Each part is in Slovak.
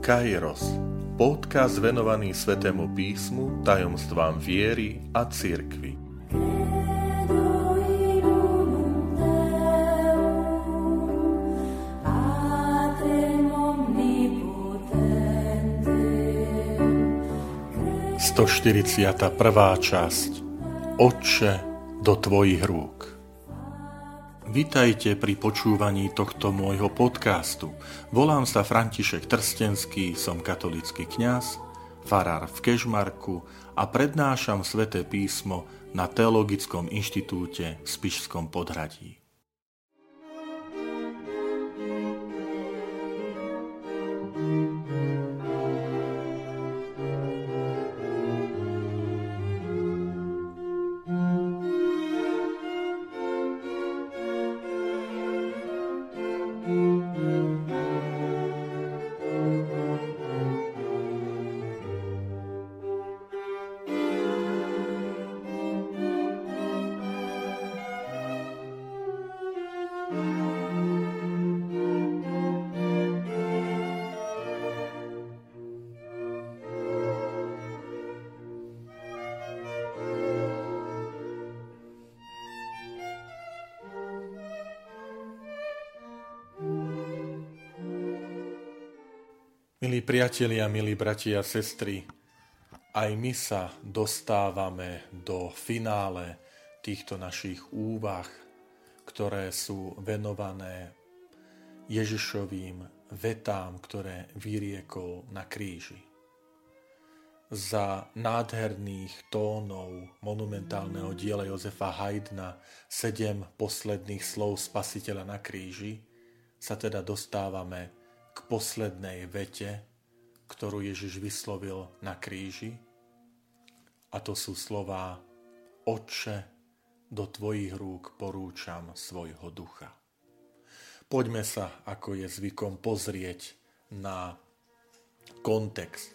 Kairos, podcast venovaný Svetému písmu, tajomstvám viery a cirkvi. Sto prvá časť Otče do tvojich rúk. Vitajte pri počúvaní tohto môjho podcastu. Volám sa František Trstenský, som katolický kňaz, farár v Kežmarku a prednášam sväté písmo na Teologickom inštitúte v Spišskom podhradí. Milí priatelia, milí bratia a sestry, aj my sa dostávame do finále týchto našich úvah, ktoré sú venované Ježišovým vetám, ktoré vyriekol na kríži. Za nádherných tónov monumentálneho diela Jozefa Haydna sedem posledných slov spasiteľa na kríži sa teda dostávame k poslednej vete, ktorú Ježiš vyslovil na kríži. A to sú slová Otče, do Tvojich rúk porúčam svojho ducha. Poďme sa, ako je zvykom, pozrieť na kontext,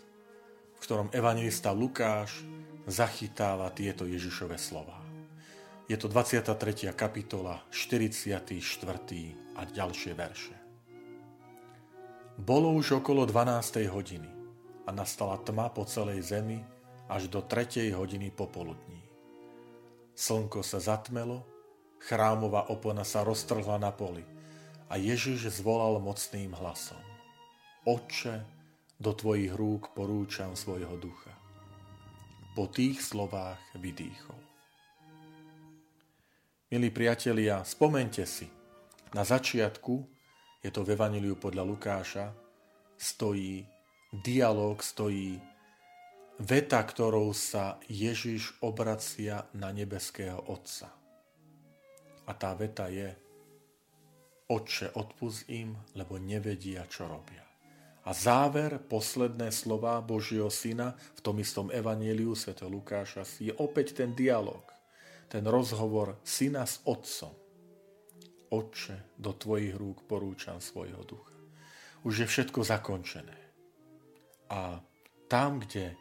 v ktorom evangelista Lukáš zachytáva tieto Ježišove slova. Je to 23. kapitola, 44. a ďalšie verše. Bolo už okolo 12. hodiny a nastala tma po celej zemi až do 3. hodiny popoludní. Slnko sa zatmelo, chrámová opona sa roztrhla na poli a Ježiš zvolal mocným hlasom. Otče, do tvojich rúk porúčam svojho ducha. Po tých slovách vydýchol. Milí priatelia, spomente si, na začiatku je to v Evangeliu podľa Lukáša, stojí dialog, stojí veta, ktorou sa Ježiš obracia na nebeského Otca. A tá veta je Otče, odpust im, lebo nevedia, čo robia. A záver, posledné slova Božieho Syna v tom istom Evangeliu Sv. Lukáša je opäť ten dialog, ten rozhovor Syna s Otcom. Otče, do Tvojich rúk porúčam svojho ducha. Už je všetko zakončené. A tam, kde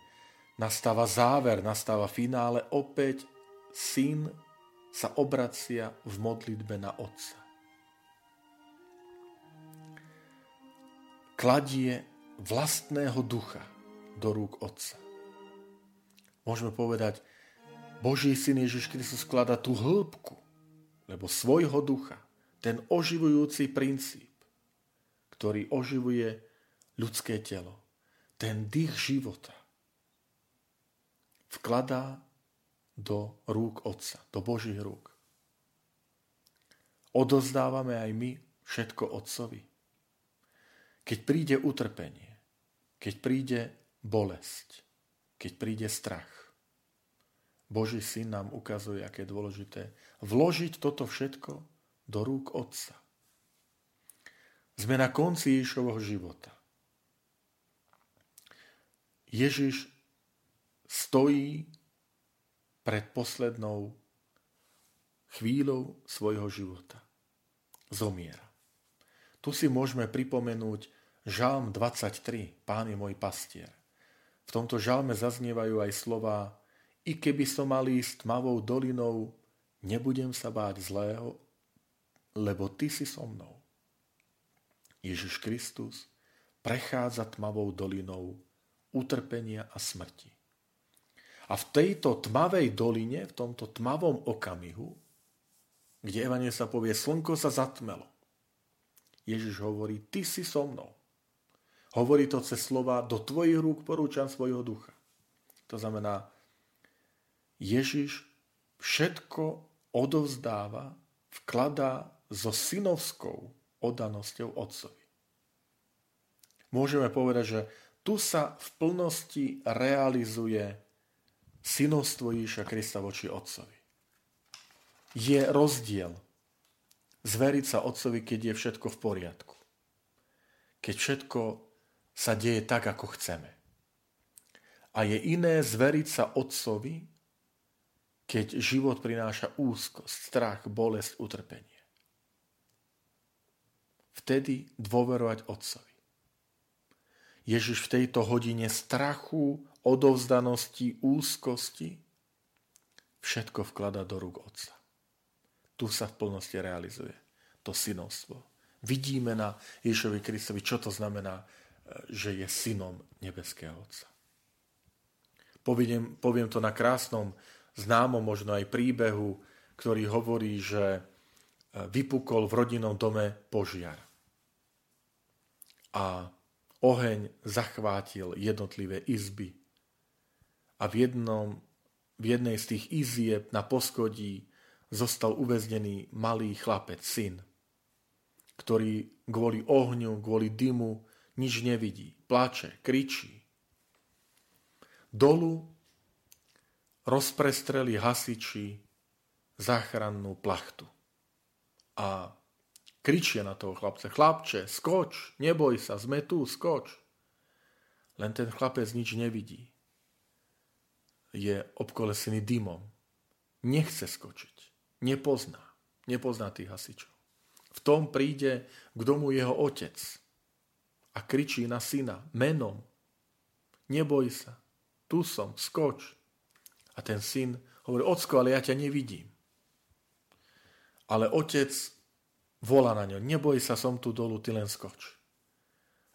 nastáva záver, nastáva finále, opäť syn sa obracia v modlitbe na Otca. Kladie vlastného ducha do rúk Otca. Môžeme povedať, Boží syn Ježiš Kristus skladá tú hĺbku, lebo svojho ducha ten oživujúci princíp, ktorý oživuje ľudské telo, ten dých života, vkladá do rúk Otca, do Božích rúk. Odozdávame aj my všetko Otcovi. Keď príde utrpenie, keď príde bolesť, keď príde strach, Boží syn nám ukazuje, aké je dôležité vložiť toto všetko do rúk Otca. Sme na konci Ježišovho života. Ježiš stojí pred poslednou chvíľou svojho života. Zomiera. Tu si môžeme pripomenúť Žalm 23, Pán je môj pastier. V tomto žalme zaznievajú aj slova I keby som mal ísť tmavou dolinou, nebudem sa báť zlého, lebo Ty si so mnou. Ježiš Kristus prechádza tmavou dolinou utrpenia a smrti. A v tejto tmavej doline, v tomto tmavom okamihu, kde Evanie sa povie, slnko sa zatmelo, Ježiš hovorí, ty si so mnou. Hovorí to cez slova, do tvojich rúk porúčam svojho ducha. To znamená, Ježiš všetko odovzdáva, vkladá so synovskou oddanosťou Otcovi. Môžeme povedať, že tu sa v plnosti realizuje synovstvo Ježiša Krista voči Otcovi. Je rozdiel zveriť sa Otcovi, keď je všetko v poriadku. Keď všetko sa deje tak, ako chceme. A je iné zveriť sa Otcovi, keď život prináša úzkosť, strach, bolesť, utrpenie. Vtedy dôverovať Otcovi. Ježiš v tejto hodine strachu, odovzdanosti, úzkosti všetko vklada do rúk Otca tu sa v plnosti realizuje to synovstvo. Vidíme na Ježovi Kristovi, čo to znamená, e, že je synom nebeského Otca. Poviem, poviem to na krásnom, známom možno aj príbehu, ktorý hovorí, že vypukol v rodinnom dome požiar. A oheň zachvátil jednotlivé izby. A v, jednom, v jednej z tých izieb na poschodí zostal uväznený malý chlapec, syn, ktorý kvôli ohňu, kvôli dymu nič nevidí, plače, kričí. Dolu rozprestreli hasiči záchrannú plachtu a kričia na toho chlapce, chlapče, skoč, neboj sa, sme tu, skoč. Len ten chlapec nič nevidí. Je obkolesený dymom. Nechce skočiť nepozná. Nepozná tých hasičov. V tom príde k domu jeho otec a kričí na syna menom. Neboj sa, tu som, skoč. A ten syn hovorí, ocko, ale ja ťa nevidím. Ale otec volá na ňo, neboj sa, som tu dolu, ty len skoč.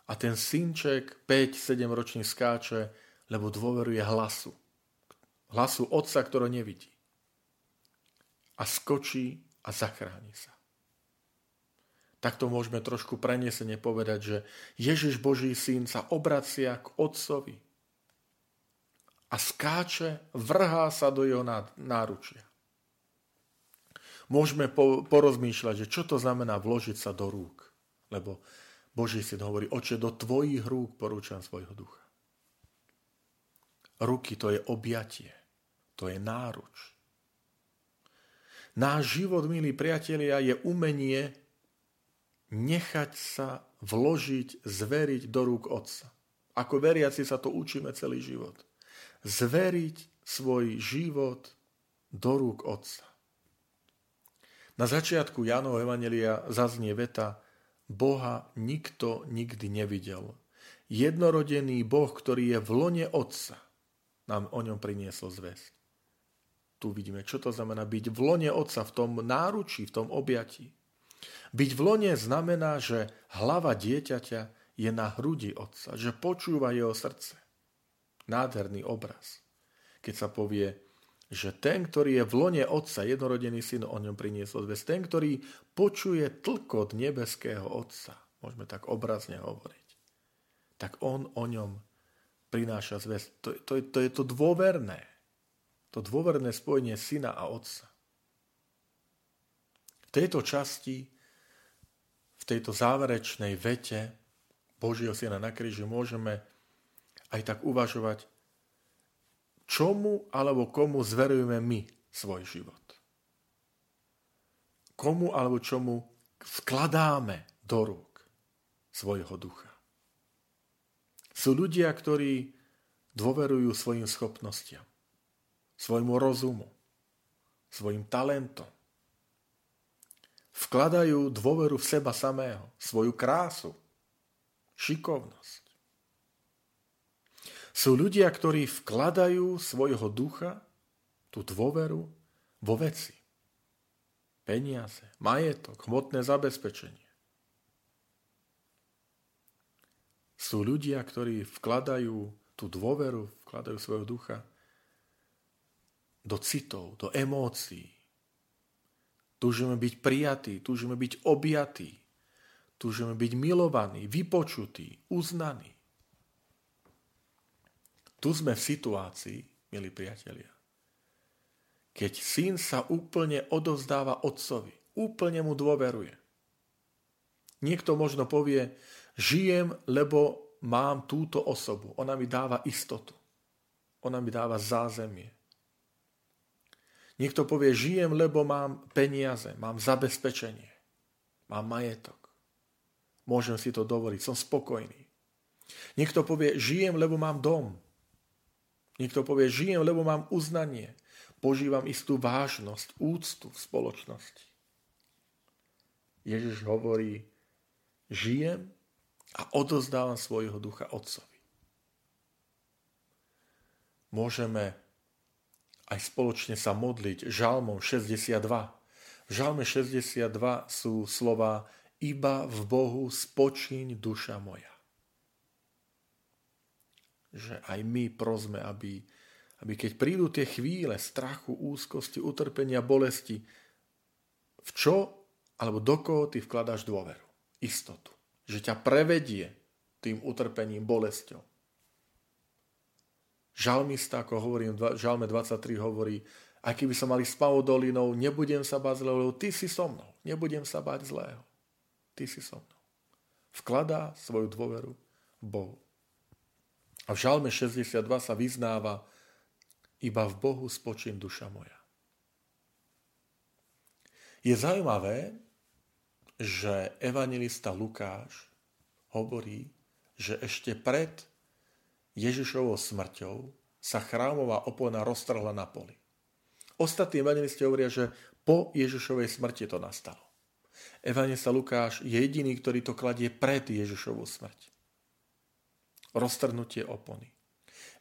A ten synček 5-7 ročný skáče, lebo dôveruje hlasu. Hlasu otca, ktorého nevidí a skočí a zachráni sa. Takto môžeme trošku prenesene povedať, že Ježiš Boží syn sa obracia k Otcovi a skáče, vrhá sa do jeho náručia. Môžeme porozmýšľať, že čo to znamená vložiť sa do rúk. Lebo Boží syn hovorí, oče, do tvojich rúk porúčam svojho ducha. Ruky to je objatie, to je náruč. Náš život, milí priatelia, je umenie nechať sa vložiť, zveriť do rúk Otca. Ako veriaci sa to učíme celý život. Zveriť svoj život do rúk Otca. Na začiatku Jánov Evangelia zaznie veta Boha nikto nikdy nevidel. Jednorodený Boh, ktorý je v lone Otca, nám o ňom priniesol zväzť tu vidíme, čo to znamená byť v lone otca, v tom náručí, v tom objatí. Byť v lone znamená, že hlava dieťaťa je na hrudi otca, že počúva jeho srdce. Nádherný obraz. Keď sa povie, že ten, ktorý je v lone otca, jednorodený syn, o ňom priniesol zväz. Ten, ktorý počuje tlkot nebeského otca, môžeme tak obrazne hovoriť, tak on o ňom prináša zväz. To, to, to je to dôverné to dôverné spojenie syna a otca. V tejto časti, v tejto záverečnej vete Božieho syna na kríži môžeme aj tak uvažovať, čomu alebo komu zverujeme my svoj život. Komu alebo čomu vkladáme do rúk svojho ducha. Sú ľudia, ktorí dôverujú svojim schopnostiam svojmu rozumu, svojim talentom. Vkladajú dôveru v seba samého, svoju krásu, šikovnosť. Sú ľudia, ktorí vkladajú svojho ducha, tú dôveru, vo veci. Peniaze, majetok, hmotné zabezpečenie. Sú ľudia, ktorí vkladajú tú dôveru, vkladajú svojho ducha do citov, do emócií. Túžime byť prijatí, túžime byť objatí, túžime byť milovaní, vypočutí, uznaní. Tu sme v situácii, milí priatelia, keď syn sa úplne odozdáva otcovi, úplne mu dôveruje. Niekto možno povie, žijem, lebo mám túto osobu. Ona mi dáva istotu. Ona mi dáva zázemie. Niekto povie, žijem, lebo mám peniaze, mám zabezpečenie, mám majetok. Môžem si to dovoliť, som spokojný. Niekto povie, žijem, lebo mám dom. Niekto povie, žijem, lebo mám uznanie. Požívam istú vážnosť, úctu v spoločnosti. Ježiš hovorí, žijem a odozdávam svojho ducha Otcovi. Môžeme aj spoločne sa modliť žalmom 62. V žalme 62 sú slova iba v Bohu spočíň duša moja. Že aj my prosme, aby, aby keď prídu tie chvíle strachu, úzkosti, utrpenia, bolesti, v čo alebo do koho ty vkladáš dôveru, istotu že ťa prevedie tým utrpením, bolesťou. Žalmista, ako hovorím, Žalme 23 hovorí, aj keby som mali spavou dolinou, nebudem sa báť zlého, lebo ty si so mnou. Nebudem sa báť zlého. Ty si so mnou. Vkladá svoju dôveru Bohu. A v Žalme 62 sa vyznáva, iba v Bohu spočím duša moja. Je zaujímavé, že evangelista Lukáš hovorí, že ešte pred Ježišovou smrťou sa chrámová opona roztrhla na poli. Ostatní evangelisti hovoria, že po Ježišovej smrti to nastalo. Evangelista Lukáš je jediný, ktorý to kladie pred Ježišovú smrť. Roztrhnutie opony.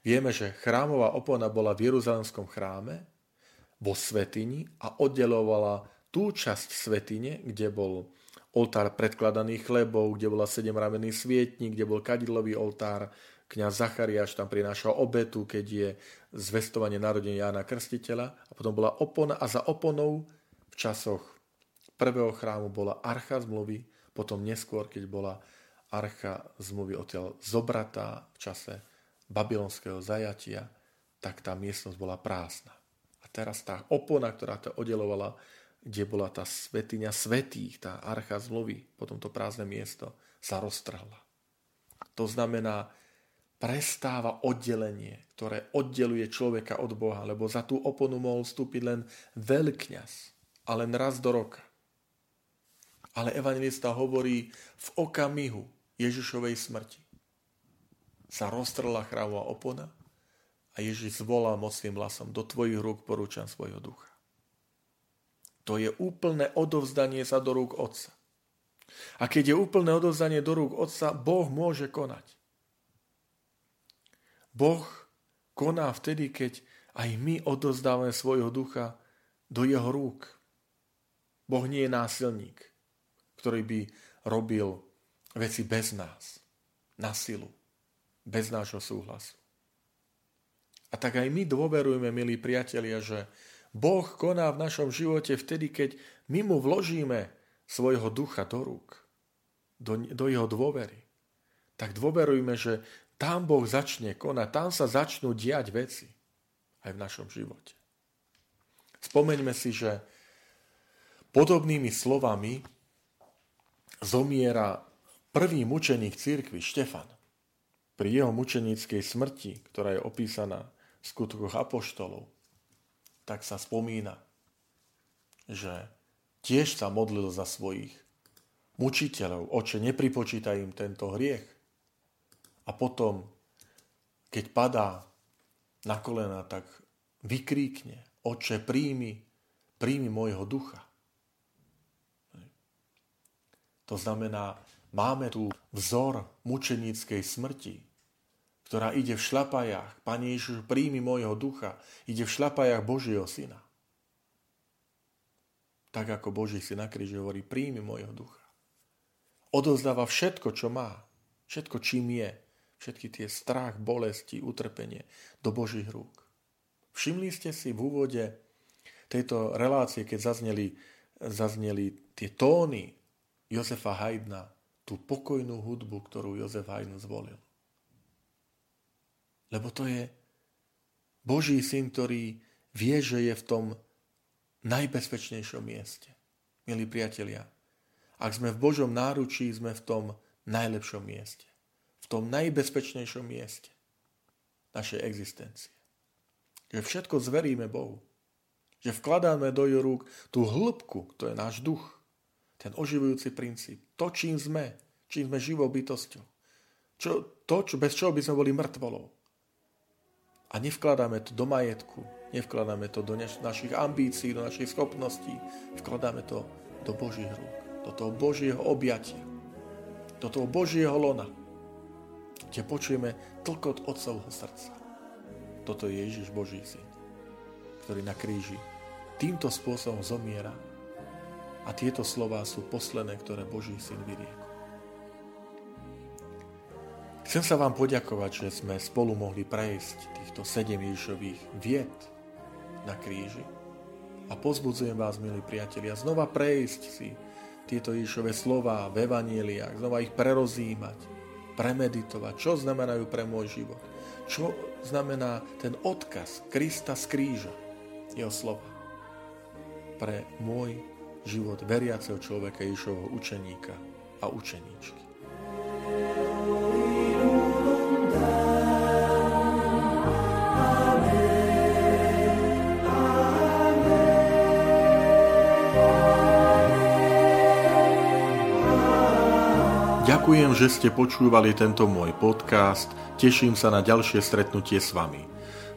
Vieme, že chrámová opona bola v Jeruzalemskom chráme, vo svetini a oddelovala tú časť svetine, kde bol oltár predkladaných chlebov, kde bola sedemramenný svietnik, kde bol kadilový oltár, kňaz Zachariáš tam prinášal obetu, keď je zvestovanie narodenia Jána Krstiteľa a potom bola opona a za oponou v časoch prvého chrámu bola archa zmluvy, potom neskôr, keď bola archa zmluvy odtiaľ zobratá v čase babylonského zajatia, tak tá miestnosť bola prázdna. A teraz tá opona, ktorá to oddelovala kde bola tá svetiňa svetých, tá archa zmluvy, potom to prázdne miesto, sa roztrhla. To znamená, prestáva oddelenie, ktoré oddeluje človeka od Boha, lebo za tú oponu mohol vstúpiť len veľkňaz a len raz do roka. Ale evangelista hovorí, v okamihu Ježišovej smrti sa roztrhla chrámová opona a Ježiš zvolal mocným hlasom, do tvojich rúk porúčam svojho ducha. To je úplné odovzdanie sa do rúk Otca. A keď je úplné odovzdanie do rúk Otca, Boh môže konať. Boh koná vtedy, keď aj my odovzdávame svojho ducha do jeho rúk. Boh nie je násilník, ktorý by robil veci bez nás, na silu, bez nášho súhlasu. A tak aj my dôverujeme, milí priatelia, že Boh koná v našom živote vtedy, keď my mu vložíme svojho ducha do rúk, do, do jeho dôvery. Tak dôverujme, že tam Boh začne konať, tam sa začnú diať veci aj v našom živote. Spomeňme si, že podobnými slovami zomiera prvý mučeník církvy Štefan. Pri jeho mučeníckej smrti, ktorá je opísaná v skutkoch apoštolov, tak sa spomína, že tiež sa modlil za svojich mučiteľov. Oče, nepripočítaj im tento hriech. A potom, keď padá na kolena, tak vykríkne, Oče, príjmi, príjmi môjho ducha. To znamená, máme tu vzor mučeníckej smrti, ktorá ide v šlapajách. Pane Ježiš, príjmi môjho ducha. Ide v šlapajách Božieho syna. Tak ako Boží syn na kríži hovorí, príjmi môjho ducha. Odozdáva všetko, čo má. všetko čím je, všetky tie strach, bolesti, utrpenie do Božích rúk. Všimli ste si v úvode tejto relácie, keď zazneli, zazneli tie tóny Jozefa Haydna, tú pokojnú hudbu, ktorú Jozef Haydn zvolil. Lebo to je Boží syn, ktorý vie, že je v tom najbezpečnejšom mieste. Milí priatelia, ak sme v Božom náručí, sme v tom najlepšom mieste. V tom najbezpečnejšom mieste našej existencie. Že všetko zveríme Bohu. Že vkladáme do jeho rúk tú hĺbku, to je náš duch, ten oživujúci princíp. To, čím sme, čím sme živou bytosťou. Čo, to, čo, bez čoho by sme boli mŕtvolou. A nevkladáme to do majetku, nevkladáme to do našich ambícií, do našich schopností, vkladáme to do Božích rúk, do toho Božieho objatia, do toho Božieho lona, kde počujeme tlkot Otcovho srdca. Toto je Ježiš Boží syn, ktorý na kríži týmto spôsobom zomiera a tieto slová sú posledné, ktoré Boží syn vyriekol. Chcem sa vám poďakovať, že sme spolu mohli prejsť týchto sedem Ježišových vied na kríži a pozbudzujem vás, milí priatelia, znova prejsť si tieto Ježišové slova v Evanieliach, znova ich prerozímať, premeditovať, čo znamenajú pre môj život, čo znamená ten odkaz Krista z kríža, jeho slova pre môj život veriaceho človeka, Ježišovho učeníka a učeníčky. Ďakujem, že ste počúvali tento môj podcast. Teším sa na ďalšie stretnutie s vami.